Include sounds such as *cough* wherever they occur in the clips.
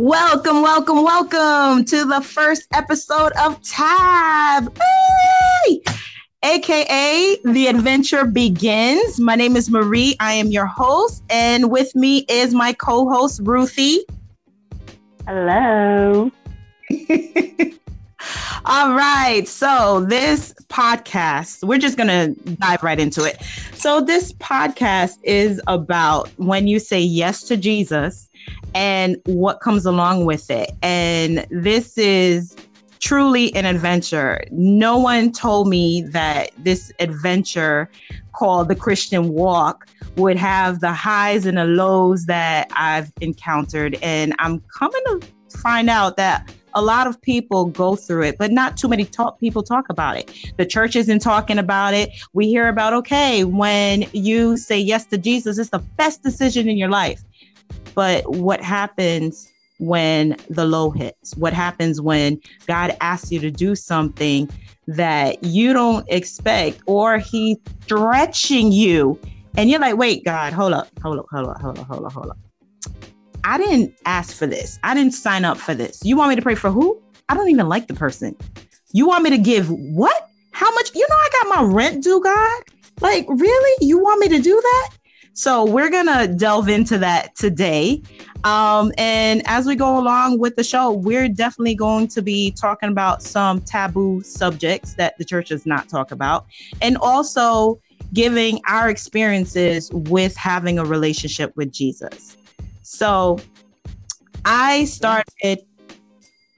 Welcome, welcome, welcome to the first episode of Tab, hey! aka The Adventure Begins. My name is Marie. I am your host, and with me is my co host, Ruthie. Hello. *laughs* All right. So, this podcast, we're just going to dive right into it. So, this podcast is about when you say yes to Jesus and what comes along with it. And this is truly an adventure. No one told me that this adventure called the Christian Walk would have the highs and the lows that I've encountered. And I'm coming to find out that a lot of people go through it, but not too many talk, people talk about it. The church isn't talking about it. We hear about, okay, when you say yes to Jesus, it's the best decision in your life. But what happens when the low hits? What happens when God asks you to do something that you don't expect or He's stretching you? And you're like, wait, God, hold up, hold up, hold up, hold up, hold up, hold up. I didn't ask for this. I didn't sign up for this. You want me to pray for who? I don't even like the person. You want me to give what? How much? You know, I got my rent due, God. Like, really? You want me to do that? So we're gonna delve into that today. Um, and as we go along with the show, we're definitely going to be talking about some taboo subjects that the church does not talk about, and also giving our experiences with having a relationship with Jesus. So I started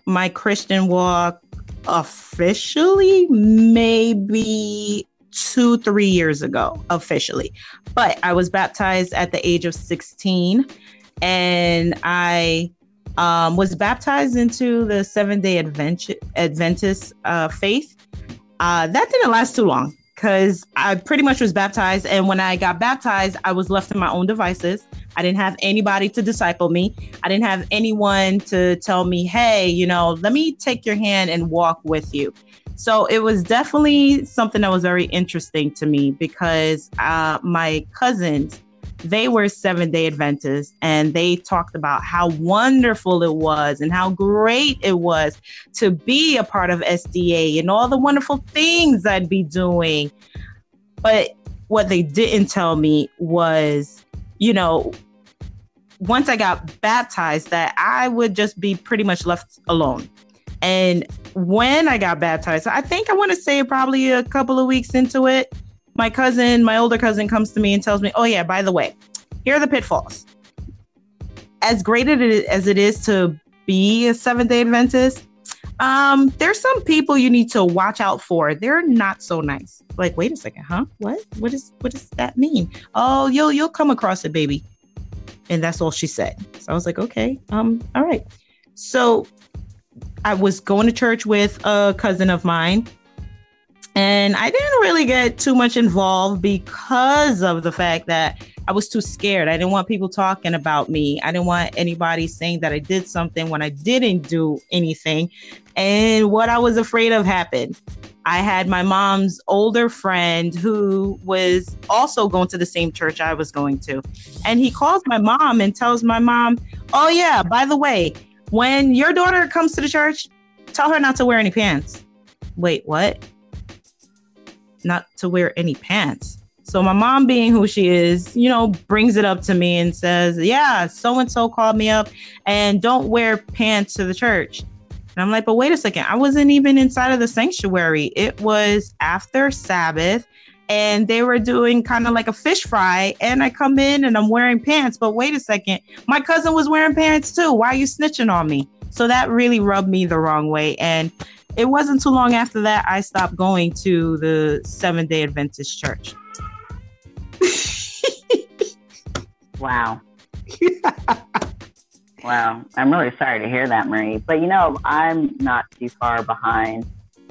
my Christian walk officially maybe two, three years ago, officially. But I was baptized at the age of 16 and I um, was baptized into the Seven Day Advent- Adventist uh, faith. Uh, that didn't last too long because I pretty much was baptized. And when I got baptized, I was left to my own devices. I didn't have anybody to disciple me. I didn't have anyone to tell me, hey, you know, let me take your hand and walk with you. So it was definitely something that was very interesting to me because uh, my cousins, they were seven day Adventists and they talked about how wonderful it was and how great it was to be a part of SDA and all the wonderful things I'd be doing. But what they didn't tell me was, you know, once I got baptized, that I would just be pretty much left alone. And when I got baptized, I think I want to say probably a couple of weeks into it, my cousin, my older cousin, comes to me and tells me, "Oh yeah, by the way, here are the pitfalls. As great as it is to be a Seventh Day Adventist, um, there's some people you need to watch out for. They're not so nice. Like, wait a second, huh? What? What is? What does that mean? Oh, you'll you'll come across it, baby." And that's all she said. So I was like, okay, um, all right. So I was going to church with a cousin of mine and I didn't really get too much involved because of the fact that I was too scared. I didn't want people talking about me. I didn't want anybody saying that I did something when I didn't do anything. And what I was afraid of happened. I had my mom's older friend who was also going to the same church I was going to. And he calls my mom and tells my mom, Oh, yeah, by the way, when your daughter comes to the church, tell her not to wear any pants. Wait, what? not to wear any pants. So my mom, being who she is, you know, brings it up to me and says, "Yeah, so and so called me up, and don't wear pants to the church." And I'm like, "But wait a second, I wasn't even inside of the sanctuary. It was after Sabbath." And they were doing kind of like a fish fry, and I come in and I'm wearing pants. But wait a second, my cousin was wearing pants too. Why are you snitching on me? So that really rubbed me the wrong way. And it wasn't too long after that I stopped going to the Seventh Day Adventist Church. wow. wow. I'm really sorry to hear that, Marie. But you know, I'm not too far behind.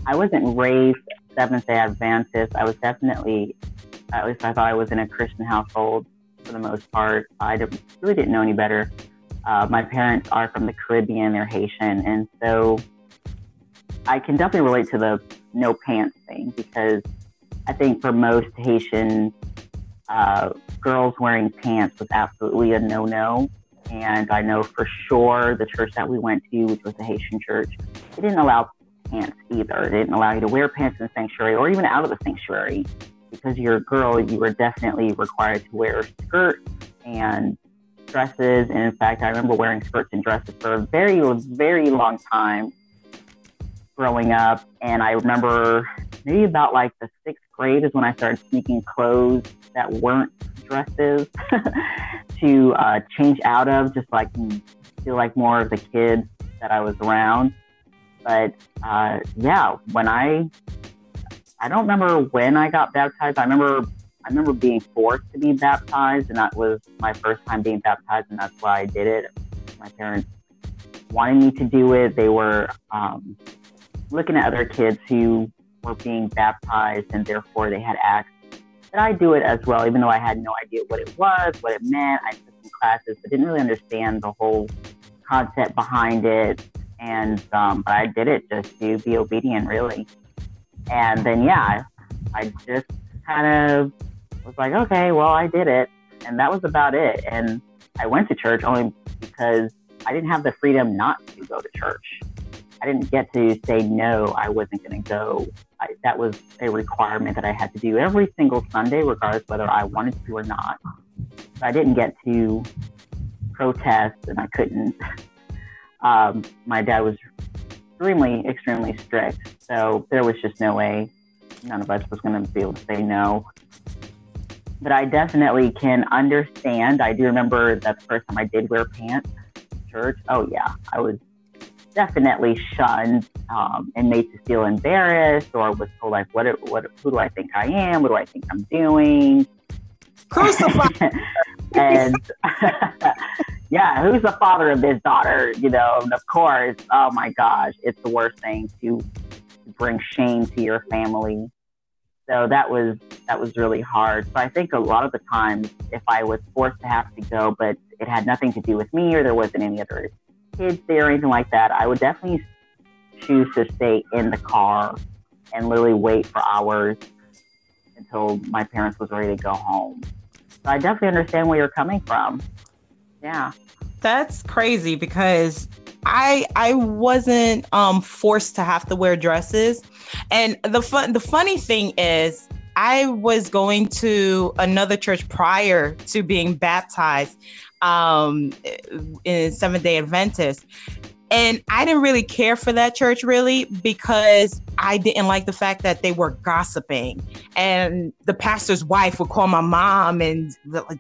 I wasn't raised Seventh day Adventist. I was definitely, at least I thought I was in a Christian household for the most part. I didn't, really didn't know any better. Uh, my parents are from the Caribbean, they're Haitian. And so I can definitely relate to the no pants thing because I think for most Haitian uh, girls wearing pants was absolutely a no no. And I know for sure the church that we went to, which was a Haitian church, it didn't allow pants either. It didn't allow you to wear pants in the sanctuary or even out of the sanctuary. Because you're a girl, you were definitely required to wear skirts and dresses. And in fact, I remember wearing skirts and dresses for a very, very long time growing up. And I remember maybe about like the sixth grade is when I started sneaking clothes that weren't dresses *laughs* to uh, change out of, just like feel like more of the kid that I was around. But uh, yeah, when I I don't remember when I got baptized. I remember I remember being forced to be baptized, and that was my first time being baptized, and that's why I did it. My parents wanted me to do it. They were um, looking at other kids who were being baptized, and therefore they had asked that I do it as well, even though I had no idea what it was, what it meant. I took some classes, but didn't really understand the whole concept behind it. And um, but I did it just to be obedient, really. And then yeah, I just kind of was like, okay, well, I did it, and that was about it. And I went to church only because I didn't have the freedom not to go to church. I didn't get to say no, I wasn't going to go. I, that was a requirement that I had to do every single Sunday, regardless whether I wanted to or not. So I didn't get to protest, and I couldn't. Um, my dad was extremely, extremely strict, so there was just no way none of us was going to be able to say no. But I definitely can understand. I do remember that the first time I did wear pants church. Oh yeah, I was definitely shunned um, and made to feel embarrassed or was told like what what who do I think I am? What do I think I'm doing? Crucify. *laughs* and *laughs* *laughs* yeah, who's the father of this daughter? You know, and of course, oh my gosh, it's the worst thing to bring shame to your family. So that was that was really hard. So I think a lot of the times, if I was forced to have to go, but it had nothing to do with me or there wasn't any other kids there or anything like that, I would definitely choose to stay in the car and literally wait for hours until my parents was ready to go home. So I definitely understand where you're coming from. Yeah. That's crazy because I I wasn't um forced to have to wear dresses. And the fun the funny thing is I was going to another church prior to being baptized um, in Seventh day Adventist. And I didn't really care for that church really because I didn't like the fact that they were gossiping. And the pastor's wife would call my mom and,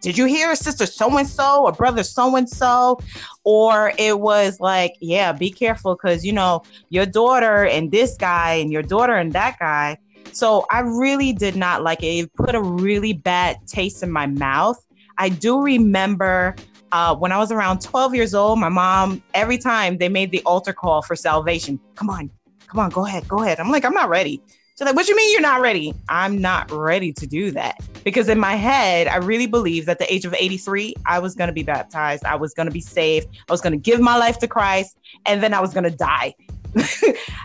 did you hear sister so and so or brother so and so? Or it was like, yeah, be careful because, you know, your daughter and this guy and your daughter and that guy. So I really did not like it. It put a really bad taste in my mouth. I do remember uh, when I was around 12 years old, my mom, every time they made the altar call for salvation, come on, come on, go ahead, go ahead. I'm like, I'm not ready. She's like, what you mean you're not ready? I'm not ready to do that. Because in my head, I really believed at the age of 83, I was going to be baptized. I was going to be saved. I was going to give my life to Christ. And then I was going to die. *laughs*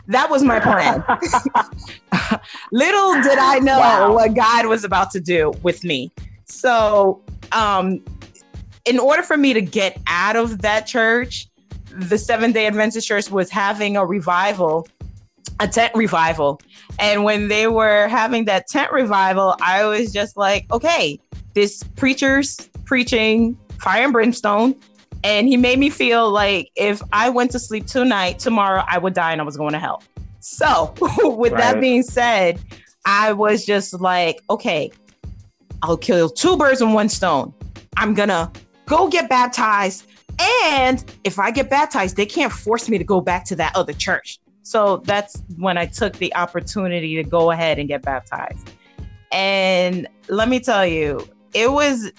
that was my plan. *laughs* Little did I know wow. what God was about to do with me. So, um, in order for me to get out of that church, the Seventh day Adventist church was having a revival, a tent revival. And when they were having that tent revival, I was just like, okay, this preacher's preaching fire and brimstone. And he made me feel like if I went to sleep tonight, tomorrow I would die and I was going to hell. So, *laughs* with right. that being said, I was just like, okay, I'll kill two birds with one stone. I'm gonna go get baptized. And if I get baptized, they can't force me to go back to that other church. So that's when I took the opportunity to go ahead and get baptized. And let me tell you, it was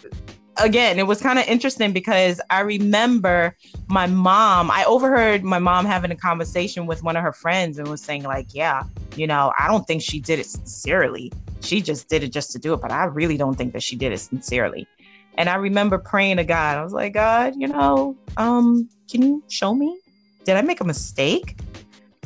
again, it was kind of interesting because I remember my mom, I overheard my mom having a conversation with one of her friends and was saying, like, yeah, you know, I don't think she did it sincerely. She just did it just to do it, but I really don't think that she did it sincerely. And I remember praying to God. I was like, God, you know, um, can you show me? Did I make a mistake?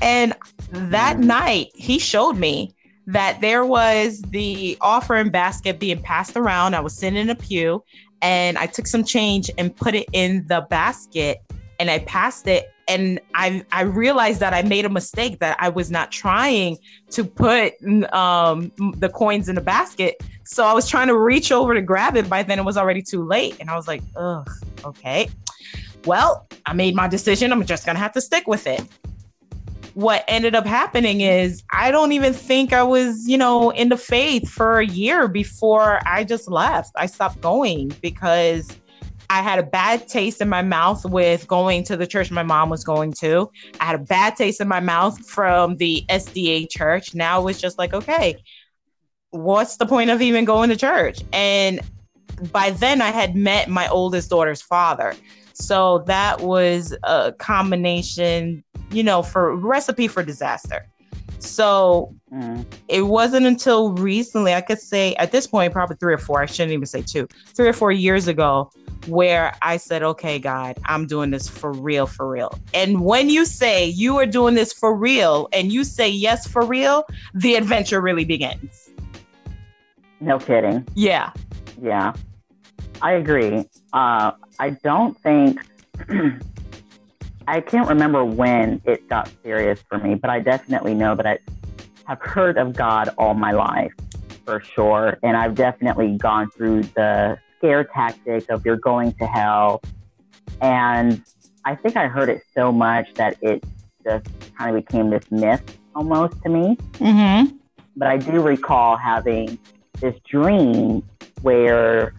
And that mm. night, he showed me that there was the offering basket being passed around. I was sitting in a pew and I took some change and put it in the basket and I passed it and I I realized that I made a mistake that I was not trying to put um, the coins in the basket. So I was trying to reach over to grab it. By then it was already too late, and I was like, "Ugh, okay." Well, I made my decision. I'm just gonna have to stick with it. What ended up happening is I don't even think I was, you know, in the faith for a year before I just left. I stopped going because I had a bad taste in my mouth with going to the church my mom was going to. I had a bad taste in my mouth from the SDA church. Now it's just like, okay, what's the point of even going to church? And by then I had met my oldest daughter's father. So that was a combination, you know, for recipe for disaster. So mm. it wasn't until recently, I could say at this point, probably three or four, I shouldn't even say two, three or four years ago, where I said, okay, God, I'm doing this for real, for real. And when you say you are doing this for real and you say yes for real, the adventure really begins. No kidding. Yeah. Yeah. I agree. Uh, I don't think, *clears throat* I can't remember when it got serious for me, but I definitely know that I have heard of God all my life for sure. And I've definitely gone through the scare tactic of you're going to hell. And I think I heard it so much that it just kind of became this myth almost to me. Mm-hmm. But I do recall having this dream where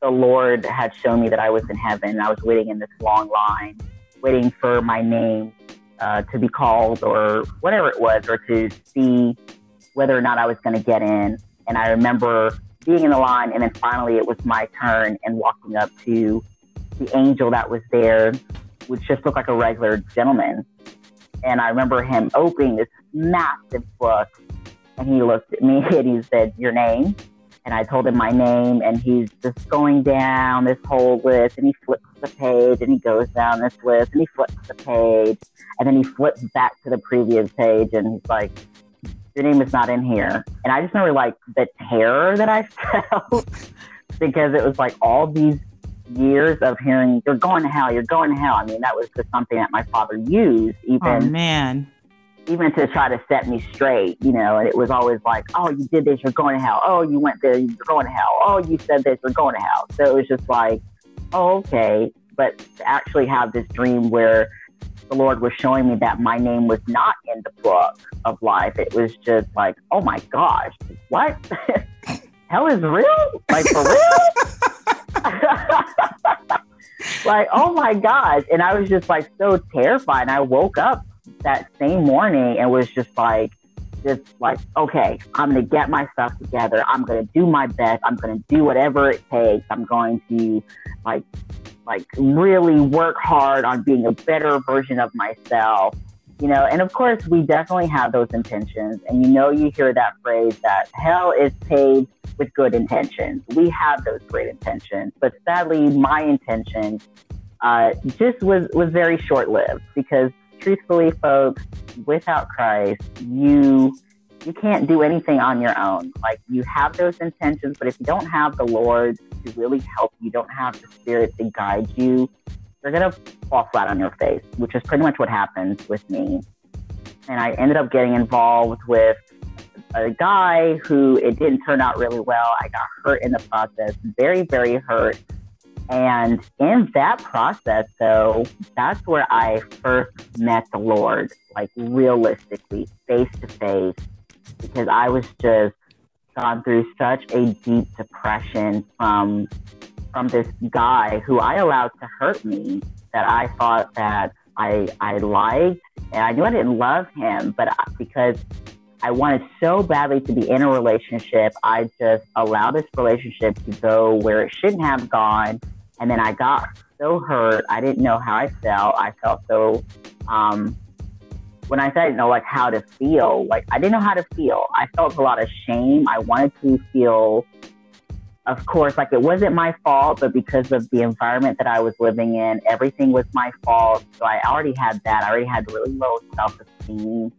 the Lord had shown me that I was in heaven. And I was waiting in this long line, waiting for my name uh, to be called or whatever it was, or to see whether or not I was going to get in. And I remember being in the line, and then finally it was my turn and walking up to the angel that was there, which just looked like a regular gentleman. And I remember him opening this massive book, and he looked at me *laughs* and he said, "Your name." And I told him my name, and he's just going down this whole list, and he flips the page, and he goes down this list, and he flips the page, and then he flips back to the previous page, and he's like, your name is not in here. And I just remember like the terror that I *laughs* felt because it was like all these years of hearing, you're going to hell, you're going to hell. I mean, that was just something that my father used, oh, even. Oh, man. Even to try to set me straight, you know, and it was always like, oh, you did this, you're going to hell. Oh, you went there, you're going to hell. Oh, you said this, you're going to hell. So it was just like, oh, okay. But to actually have this dream where the Lord was showing me that my name was not in the book of life. It was just like, oh my gosh, what? *laughs* Hell is real? Like for real? *laughs* like, oh my gosh. And I was just like so terrified. And I woke up that same morning and was just like, just like, okay, I'm going to get my stuff together. I'm going to do my best. I'm going to do whatever it takes. I'm going to like like really work hard on being a better version of myself you know and of course we definitely have those intentions and you know you hear that phrase that hell is paved with good intentions we have those great intentions but sadly my intention uh, just was was very short lived because truthfully folks without christ you you can't do anything on your own like you have those intentions but if you don't have the lord to really help you, don't have the spirit to guide you, you're gonna fall flat on your face, which is pretty much what happened with me. And I ended up getting involved with a guy who it didn't turn out really well. I got hurt in the process, very, very hurt. And in that process, though, that's where I first met the Lord, like realistically, face to face, because I was just gone through such a deep depression from from this guy who I allowed to hurt me that I thought that I I liked and I knew I didn't love him, but because I wanted so badly to be in a relationship, I just allowed this relationship to go where it shouldn't have gone, and then I got so hurt. I didn't know how I felt. I felt so um, when I said I didn't know like how to feel, like I didn't know how to feel. I felt a lot of shame. I wanted to feel, of course, like it wasn't my fault, but because of the environment that I was living in, everything was my fault. So I already had that. I already had really low self esteem.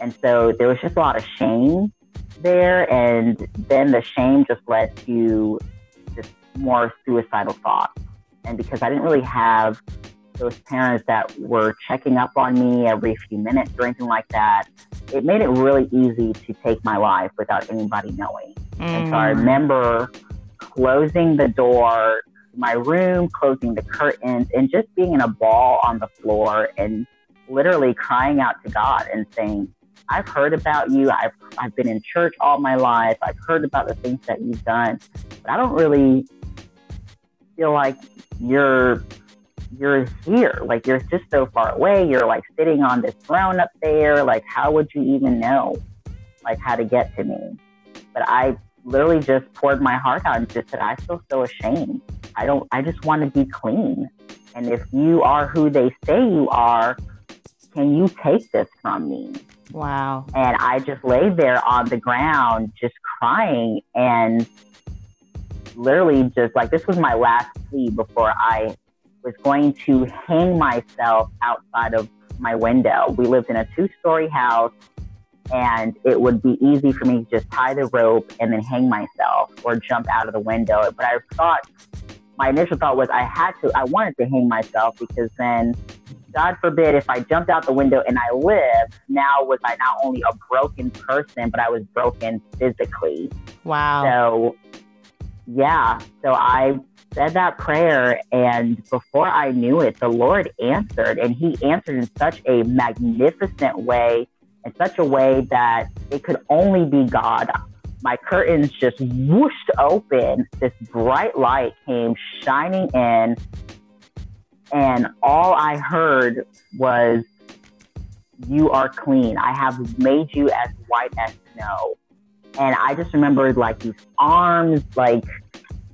And so there was just a lot of shame there. And then the shame just led to more suicidal thoughts. And because I didn't really have those parents that were checking up on me every few minutes or anything like that, it made it really easy to take my life without anybody knowing. Mm. And so I mm. remember closing the door to my room, closing the curtains, and just being in a ball on the floor and literally crying out to God and saying, I've heard about you. I've, I've been in church all my life. I've heard about the things that you've done, but I don't really feel like you're you're here. Like you're just so far away. You're like sitting on this throne up there. Like how would you even know like how to get to me? But I literally just poured my heart out and just said, I feel so ashamed. I don't I just want to be clean. And if you are who they say you are, can you take this from me? Wow. And I just lay there on the ground just crying and literally just like this was my last plea before I was going to hang myself outside of my window. We lived in a two story house, and it would be easy for me to just tie the rope and then hang myself or jump out of the window. But I thought, my initial thought was I had to, I wanted to hang myself because then, God forbid, if I jumped out the window and I lived, now was I not only a broken person, but I was broken physically. Wow. So, yeah. So I said that prayer, and before I knew it, the Lord answered, and He answered in such a magnificent way, in such a way that it could only be God. My curtains just whooshed open. This bright light came shining in, and all I heard was, You are clean. I have made you as white as snow. And I just remembered like these arms, like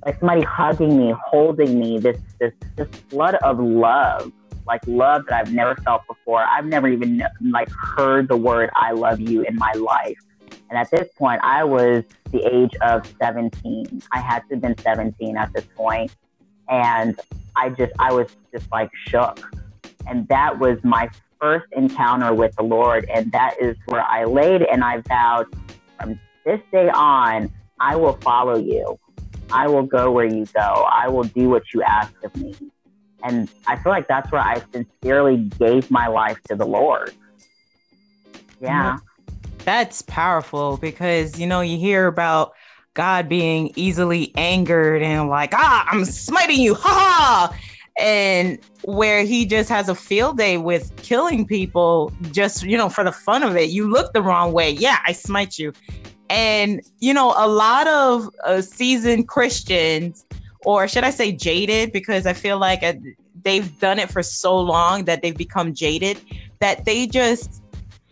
like somebody hugging me, holding me, this this this flood of love, like love that I've never felt before. I've never even like heard the word "I love you" in my life. And at this point, I was the age of 17. I had to have been 17 at this point, and I just I was just like shook. And that was my first encounter with the Lord, and that is where I laid and I vowed from this day on, I will follow you. I will go where you go. I will do what you ask of me. And I feel like that's where I sincerely gave my life to the Lord. Yeah. That's powerful because, you know, you hear about God being easily angered and like, ah, I'm smiting you, ha ha. And where he just has a field day with killing people just, you know, for the fun of it. You look the wrong way. Yeah, I smite you. And, you know, a lot of uh, seasoned Christians, or should I say jaded, because I feel like uh, they've done it for so long that they've become jaded, that they just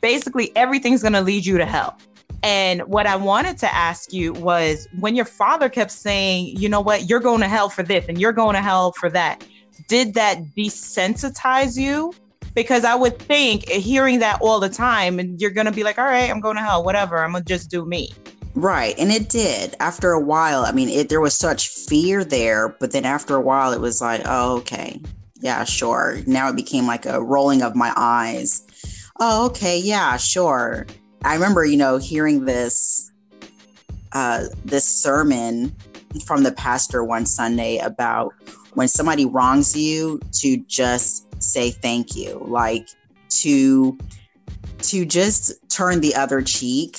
basically everything's going to lead you to hell. And what I wanted to ask you was when your father kept saying, you know what, you're going to hell for this and you're going to hell for that, did that desensitize you because I would think hearing that all the time, and you're gonna be like, all right, I'm going to hell, whatever. I'm gonna just do me. Right, and it did. After a while, I mean, it there was such fear there, but then after a while, it was like, oh, okay, yeah, sure. Now it became like a rolling of my eyes. Oh, okay, yeah, sure. I remember, you know, hearing this uh, this sermon from the pastor one Sunday about when somebody wrongs you to just say thank you, like to to just turn the other cheek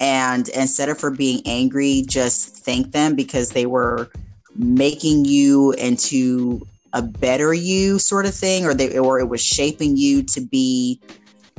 and instead of for being angry, just thank them because they were making you into a better you sort of thing or they or it was shaping you to be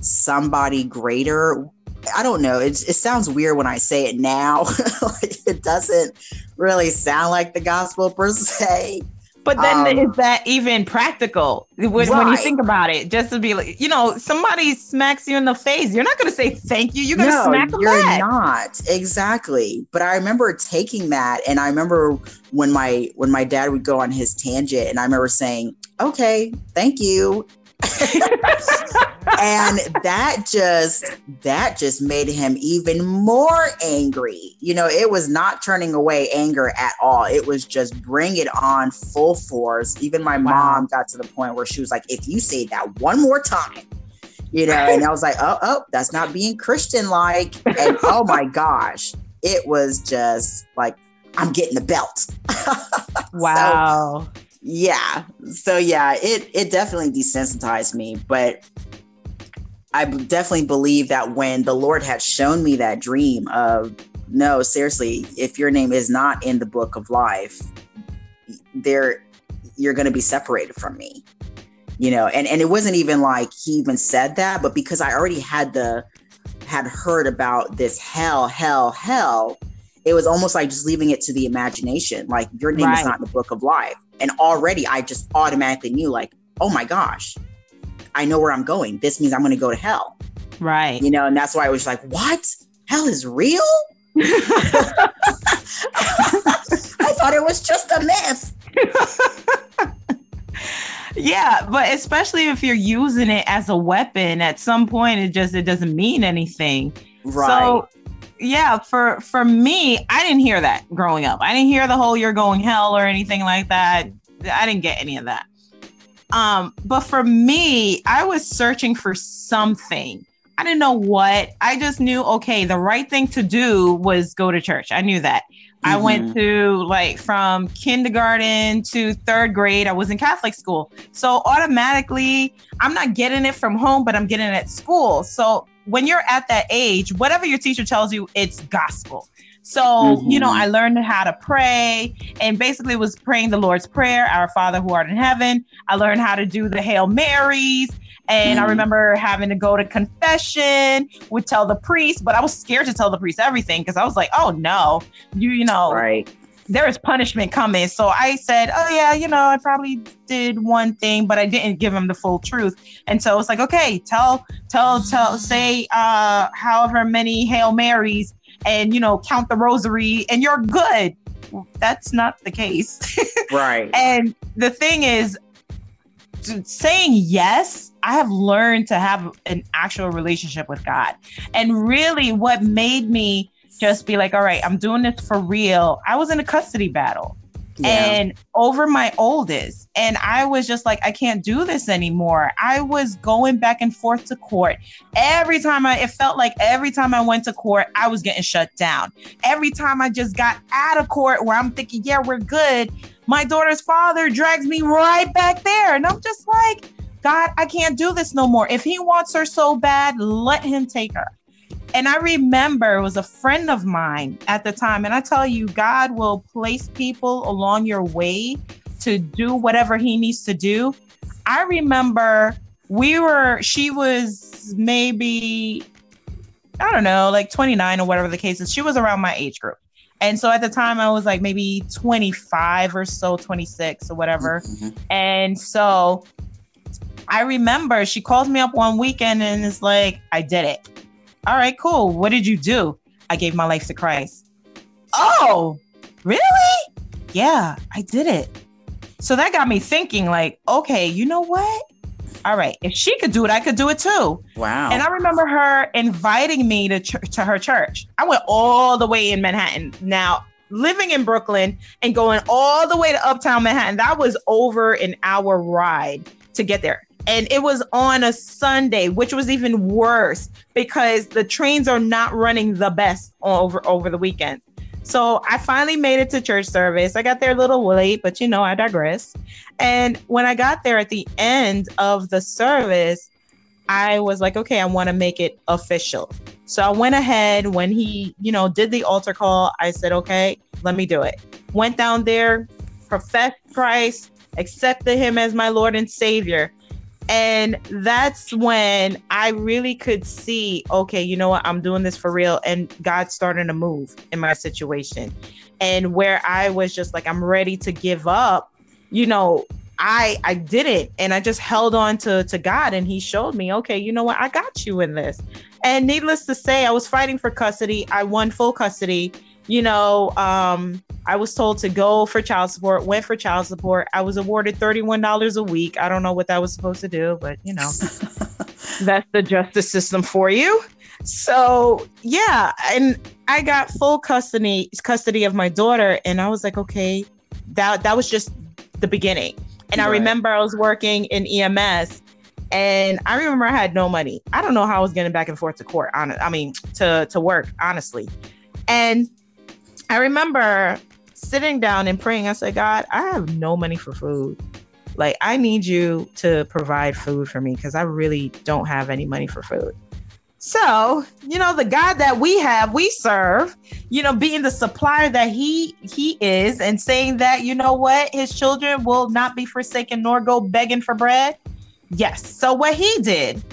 somebody greater I don't know. It, it sounds weird when I say it now. *laughs* like it doesn't really sound like the gospel per se. But then um, is that even practical when, right. when, you think about it? Just to be like, you know, somebody smacks you in the face, you're not going to say thank you. You're going to no, smack them you're back. not exactly. But I remember taking that, and I remember when my when my dad would go on his tangent, and I remember saying, "Okay, thank you," *laughs* and that just that just made him even more angry you know it was not turning away anger at all it was just bring it on full force even my wow. mom got to the point where she was like if you say that one more time you know, and I was like, oh, oh, that's not being Christian like. And *laughs* oh my gosh, it was just like, I'm getting the belt. *laughs* wow. So, yeah. So yeah, it it definitely desensitized me, but I definitely believe that when the Lord had shown me that dream of no, seriously, if your name is not in the book of life, there you're going to be separated from me. You know, and and it wasn't even like he even said that, but because I already had the had heard about this hell, hell, hell, it was almost like just leaving it to the imagination. Like your name right. is not in the book of life. And already I just automatically knew like, oh my gosh, I know where I'm going. This means I'm going to go to hell. Right. You know, and that's why I was like, what? Hell is real? *laughs* I thought it was just a myth. yeah, but especially if you're using it as a weapon, at some point it just it doesn't mean anything. Right. So yeah, for for me, I didn't hear that growing up. I didn't hear the whole "you're going hell" or anything like that. I didn't get any of that. Um, but for me, I was searching for something. I didn't know what. I just knew, okay, the right thing to do was go to church. I knew that. Mm-hmm. I went to like from kindergarten to third grade, I was in Catholic school. So automatically, I'm not getting it from home, but I'm getting it at school. So when you're at that age, whatever your teacher tells you, it's gospel. So, mm-hmm. you know, mm-hmm. I learned how to pray and basically was praying the Lord's Prayer, Our Father who art in heaven. I learned how to do the Hail Marys. And mm. I remember having to go to confession, would tell the priest, but I was scared to tell the priest everything because I was like, oh no, you, you know, right. There is punishment coming. So I said, oh yeah, you know, I probably did one thing, but I didn't give him the full truth. And so it's like, okay, tell, tell, tell, say uh however many Hail Marys and you know count the rosary and you're good that's not the case *laughs* right and the thing is saying yes i have learned to have an actual relationship with god and really what made me just be like all right i'm doing this for real i was in a custody battle and over my oldest. And I was just like, I can't do this anymore. I was going back and forth to court. Every time I, it felt like every time I went to court, I was getting shut down. Every time I just got out of court where I'm thinking, yeah, we're good, my daughter's father drags me right back there. And I'm just like, God, I can't do this no more. If he wants her so bad, let him take her. And I remember it was a friend of mine at the time. And I tell you, God will place people along your way to do whatever he needs to do. I remember we were, she was maybe, I don't know, like 29 or whatever the case is. She was around my age group. And so at the time I was like maybe 25 or so, 26 or whatever. Mm-hmm. And so I remember she called me up one weekend and is like, I did it. All right, cool. What did you do? I gave my life to Christ. Oh, really? Yeah, I did it. So that got me thinking, like, okay, you know what? All right, if she could do it, I could do it too. Wow. And I remember her inviting me to ch- to her church. I went all the way in Manhattan. Now, living in Brooklyn and going all the way to Uptown Manhattan, that was over an hour ride to get there and it was on a Sunday, which was even worse because the trains are not running the best over over the weekend. So I finally made it to church service. I got there a little late, but you know, I digress. And when I got there at the end of the service, I was like, okay, I want to make it official. So I went ahead when he, you know, did the altar call. I said, okay, let me do it. Went down there, professed Christ, accepted him as my Lord and Savior. And that's when I really could see, okay, you know what? I'm doing this for real. And God's starting to move in my situation. And where I was just like, I'm ready to give up, you know, I I did it and I just held on to to God and he showed me, okay, you know what? I got you in this. And needless to say, I was fighting for custody. I won full custody you know, um, I was told to go for child support, went for child support. I was awarded $31 a week. I don't know what that was supposed to do, but you know, *laughs* that's the justice system for you. So yeah, and I got full custody custody of my daughter, and I was like, okay, that that was just the beginning. And right. I remember I was working in EMS, And I remember I had no money. I don't know how I was getting back and forth to court. On I mean, to to work, honestly. And I remember sitting down and praying. I said, God, I have no money for food. Like, I need you to provide food for me because I really don't have any money for food. So, you know, the God that we have, we serve, you know, being the supplier that he he is and saying that, you know what, his children will not be forsaken nor go begging for bread. Yes. So what he did,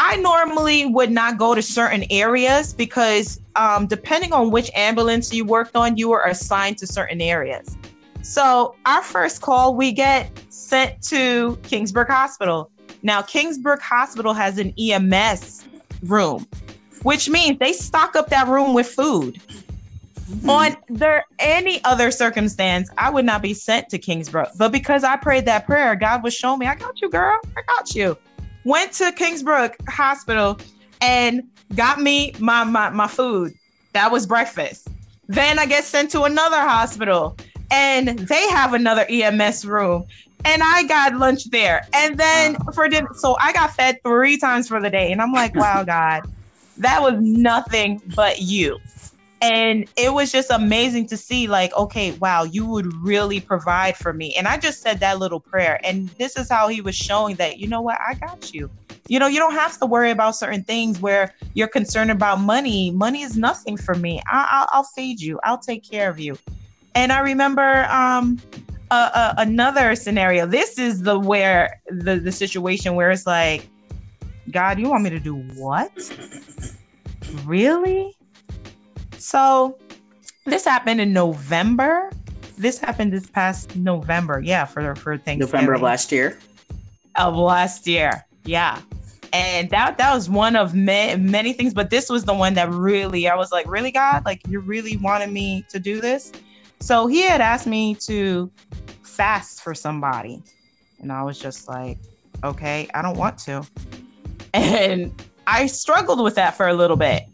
I normally would not go to certain areas because um, depending on which ambulance you worked on, you were assigned to certain areas. So our first call, we get sent to Kingsbrook Hospital. Now, Kingsbrook Hospital has an EMS room, which means they stock up that room with food. Mm-hmm. On there any other circumstance, I would not be sent to Kingsbrook. But because I prayed that prayer, God was showing me, I got you, girl. I got you. Went to Kingsbrook Hospital and got me my, my, my food. That was breakfast. Then I get sent to another hospital and they have another EMS room. And I got lunch there. And then for dinner, so I got fed three times for the day. And I'm like, wow, *laughs* God, that was nothing but you. And it was just amazing to see, like, okay, wow, you would really provide for me. And I just said that little prayer. And this is how he was showing that, you know what, I got you. You know, you don't have to worry about certain things where you're concerned about money. Money is nothing for me. I- will feed you, I'll take care of you. And I remember um, uh, uh, another scenario. This is the where the the situation where it's like, God, you want me to do what? Really? So this happened in November. This happened this past November. Yeah, for for Thanksgiving. November of last year. Of last year. Yeah. And that that was one of ma- many things, but this was the one that really I was like, really, God, like you really wanted me to do this. So he had asked me to fast for somebody. And I was just like, okay, I don't want to. *laughs* And I struggled with that for a little bit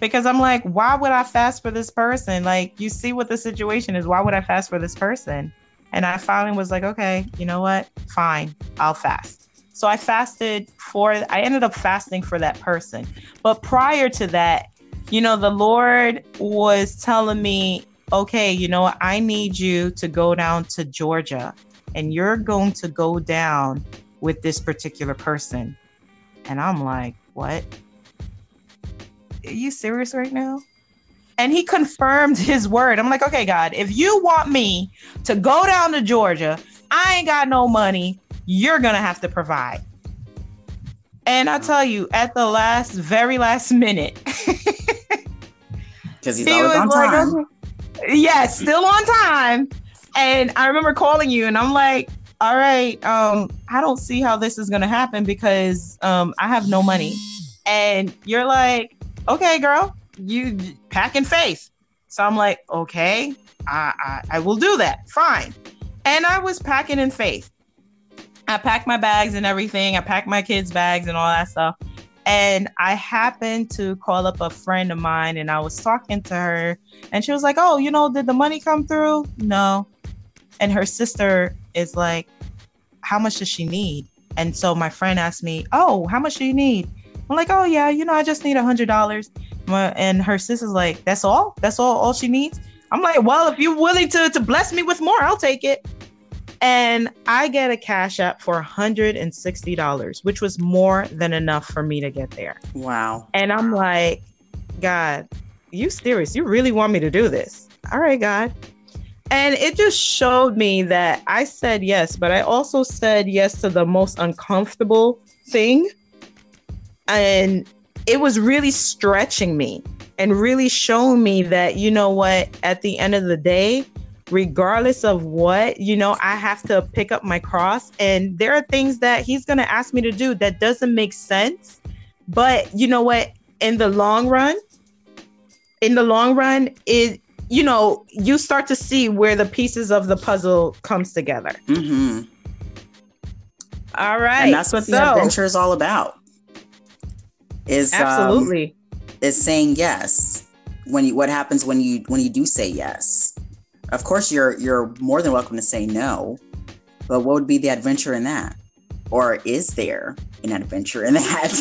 because I'm like, why would I fast for this person? Like, you see what the situation is. Why would I fast for this person? And I finally was like, okay, you know what? Fine, I'll fast. So I fasted for, I ended up fasting for that person. But prior to that, you know, the Lord was telling me okay, you know, I need you to go down to Georgia and you're going to go down with this particular person. And I'm like, what? Are you serious right now? And he confirmed his word. I'm like, okay, God, if you want me to go down to Georgia, I ain't got no money. You're going to have to provide. And I tell you, at the last, very last minute, *laughs* because he's he always on time. Like, yes, still on time. And I remember calling you, and I'm like, all right, um, I don't see how this is gonna happen because um, I have no money. And you're like, okay, girl, you pack in faith. So I'm like, okay, I, I, I will do that. Fine. And I was packing in faith. I packed my bags and everything. I packed my kids' bags and all that stuff. And I happened to call up a friend of mine and I was talking to her and she was like, Oh, you know, did the money come through? No. And her sister is like, How much does she need? And so my friend asked me, Oh, how much do you need? I'm like, Oh, yeah, you know, I just need a hundred dollars. And her sister's like, That's all? That's all all she needs? I'm like, Well, if you're willing to to bless me with more, I'll take it and I get a cash app for $160, which was more than enough for me to get there. Wow. And I'm like, God, you serious? You really want me to do this? All right, God. And it just showed me that I said yes, but I also said yes to the most uncomfortable thing. And it was really stretching me and really showing me that, you know what, at the end of the day, regardless of what, you know, I have to pick up my cross. And there are things that he's going to ask me to do that doesn't make sense. But you know what? In the long run, in the long run, it, you know, you start to see where the pieces of the puzzle comes together. Mm-hmm. All right. And that's what so, the adventure is all about. Is um, absolutely um, is saying yes when you what happens when you when you do say yes of course, you're you're more than welcome to say no, but what would be the adventure in that? or is there an adventure in that?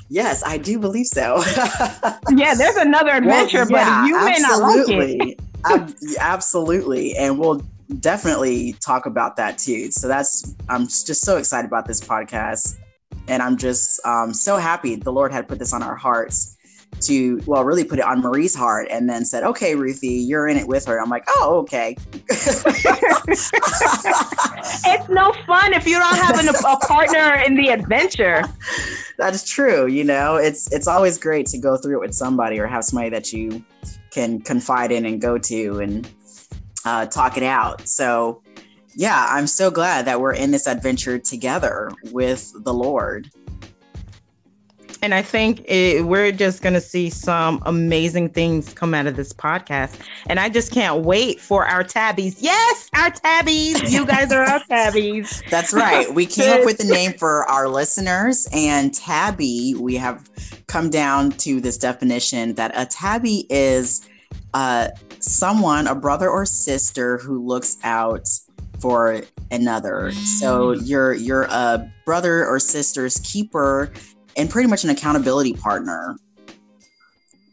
*laughs* yes, I do believe so. *laughs* yeah, there's another adventure, well, yeah, but you may absolutely. not like it. Ab- absolutely. And we'll definitely talk about that too. So that's, I'm just so excited about this podcast. And I'm just um, so happy the Lord had put this on our hearts to well really put it on marie's heart and then said okay ruthie you're in it with her. I'm like oh okay. *laughs* It's no fun if you don't have an, a partner in the adventure. That is true you know? It's it's always great to go through it with somebody or have somebody that you can confide in and go to and uh, talk it out. So yeah i'm so glad that we're in this adventure together with the lord and I think it, we're just going to see some amazing things come out of this podcast. And I just can't wait for our tabbies. Yes, our tabbies. You guys are our tabbies. *laughs* That's right. We came up with the name *laughs* for our listeners. And tabby, we have come down to this definition that a tabby is uh, someone, a brother or sister who looks out for another. So mm. you're you're a brother or sister's keeper and pretty much an accountability partner.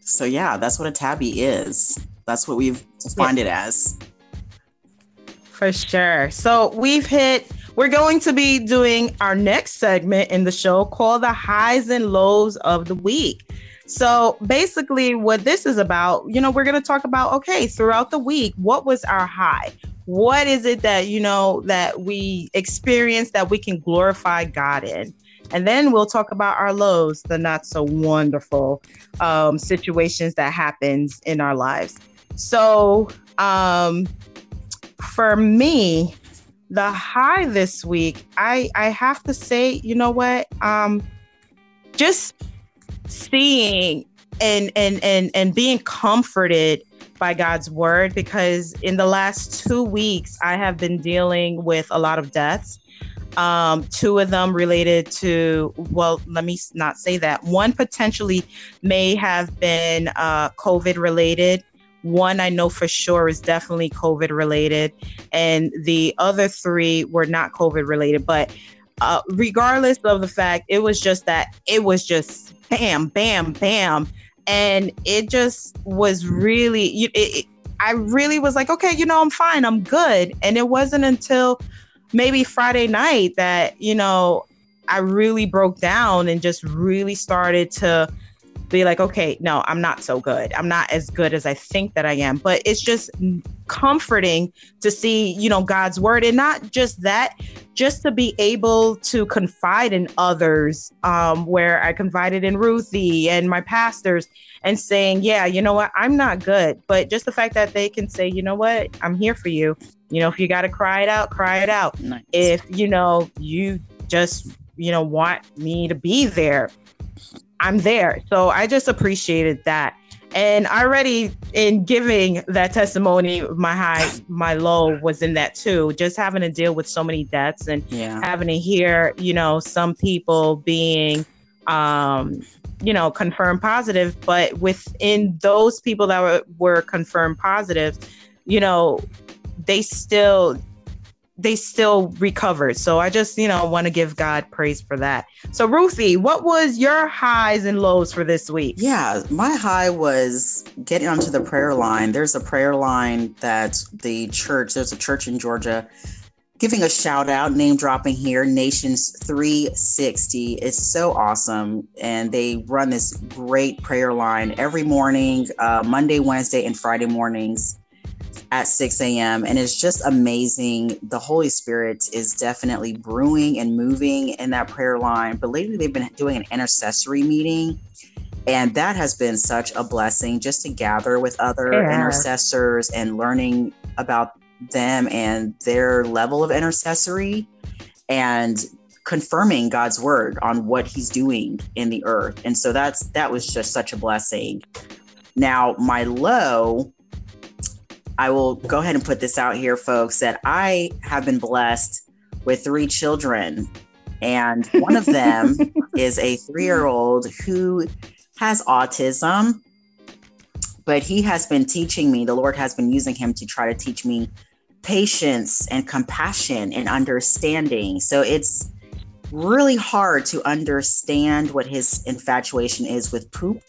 So yeah, that's what a tabby is. That's what we've defined yeah. it as. For sure. So we've hit we're going to be doing our next segment in the show called the highs and lows of the week. So basically, what this is about, you know, we're going to talk about okay, throughout the week, what was our high? What is it that, you know, that we experienced that we can glorify God in? And then we'll talk about our lows, the not so wonderful um, situations that happens in our lives. So um, for me, the high this week, I I have to say, you know what? Um, just seeing and and and and being comforted by God's word because in the last two weeks I have been dealing with a lot of deaths um, two of them related to, well, let me not say that. One potentially may have been uh, COVID related. One I know for sure is definitely COVID related. And the other three were not COVID related. But uh, regardless of the fact, it was just that it was just bam, bam, bam. And it just was really, it, it, I really was like, okay, you know, I'm fine, I'm good. And it wasn't until maybe Friday night that, you know, I really broke down and just really started to be like, okay, no, I'm not so good. I'm not as good as I think that I am. But it's just comforting to see, you know, God's word and not just that, just to be able to confide in others, um, where I confided in Ruthie and my pastors and saying, yeah, you know what, I'm not good. But just the fact that they can say, you know what, I'm here for you. You know, if you got to cry it out, cry it out. Nice. If, you know, you just, you know, want me to be there, I'm there. So I just appreciated that. And already in giving that testimony, my high, my low was in that too. Just having to deal with so many deaths and yeah. having to hear, you know, some people being, um, you know, confirmed positive, but within those people that were, were confirmed positive, you know, they still they still recovered. So I just, you know, want to give God praise for that. So Ruthie, what was your highs and lows for this week? Yeah, my high was getting onto the prayer line. There's a prayer line that the church, there's a church in Georgia giving a shout out, name dropping here, Nations 360. It's so awesome. And they run this great prayer line every morning, uh, Monday, Wednesday, and Friday mornings at 6 a.m. And it's just amazing. The Holy Spirit is definitely brewing and moving in that prayer line. But lately, they've been doing an intercessory meeting. And that has been such a blessing just to gather with other yeah. intercessors and learning about them and their level of intercessory and confirming God's word on what he's doing in the earth. And so that's that was just such a blessing. Now, my low I will go ahead and put this out here, folks, that I have been blessed with three children. And one of them *laughs* is a three year old who has autism, but he has been teaching me, the Lord has been using him to try to teach me patience and compassion and understanding. So it's really hard to understand what his infatuation is with poop.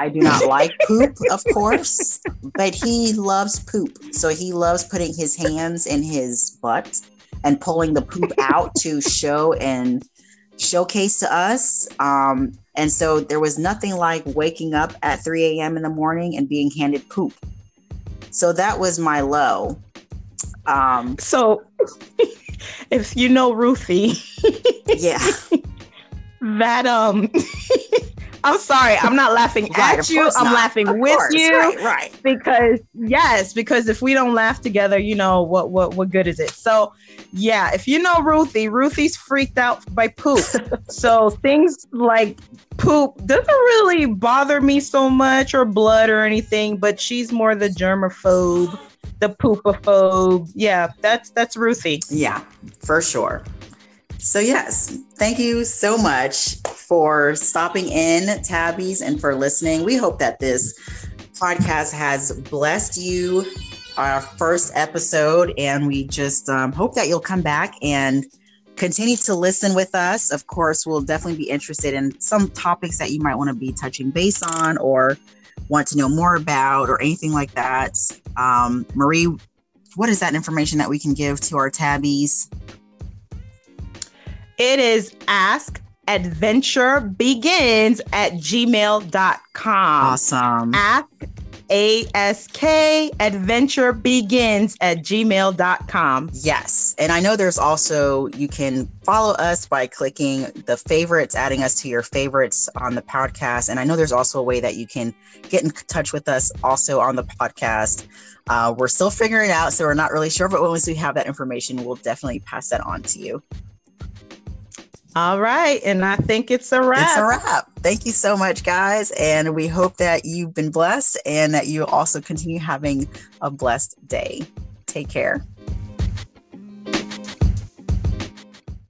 I do not like *laughs* poop, of course, but he loves poop. So he loves putting his hands in his butt and pulling the poop out to show and showcase to us. Um, and so there was nothing like waking up at 3 a.m. in the morning and being handed poop. So that was my low. Um, so *laughs* if you know Ruthie, yeah, *laughs* that um I'm sorry, I'm not laughing *laughs* right, at you. I'm not. laughing of with course. you. Right, right. Because yes, because if we don't laugh together, you know what what what good is it? So yeah, if you know Ruthie, Ruthie's freaked out by poop. *laughs* so things like poop doesn't really bother me so much or blood or anything, but she's more the germaphobe, the poopophobe. Yeah, that's that's Ruthie. Yeah, for sure. So, yes, thank you so much for stopping in, Tabbies, and for listening. We hope that this podcast has blessed you, our first episode, and we just um, hope that you'll come back and continue to listen with us. Of course, we'll definitely be interested in some topics that you might want to be touching base on or want to know more about or anything like that. Um, Marie, what is that information that we can give to our tabbies? It is ask adventure begins at gmail.com. Awesome. Ask ask adventure begins at gmail.com yes. And i know there's also you can follow us by clicking the favorites adding us to your favorites on the podcast. And i know there's also a way that you can get in touch with us also on the podcast. Uh, we're still figuring it out so we're not really sure but once we have that information we'll definitely pass that on to you all right. And I think it's a wrap. It's a wrap. Thank you so much, guys. And we hope that you've been blessed and that you also continue having a blessed day. Take care.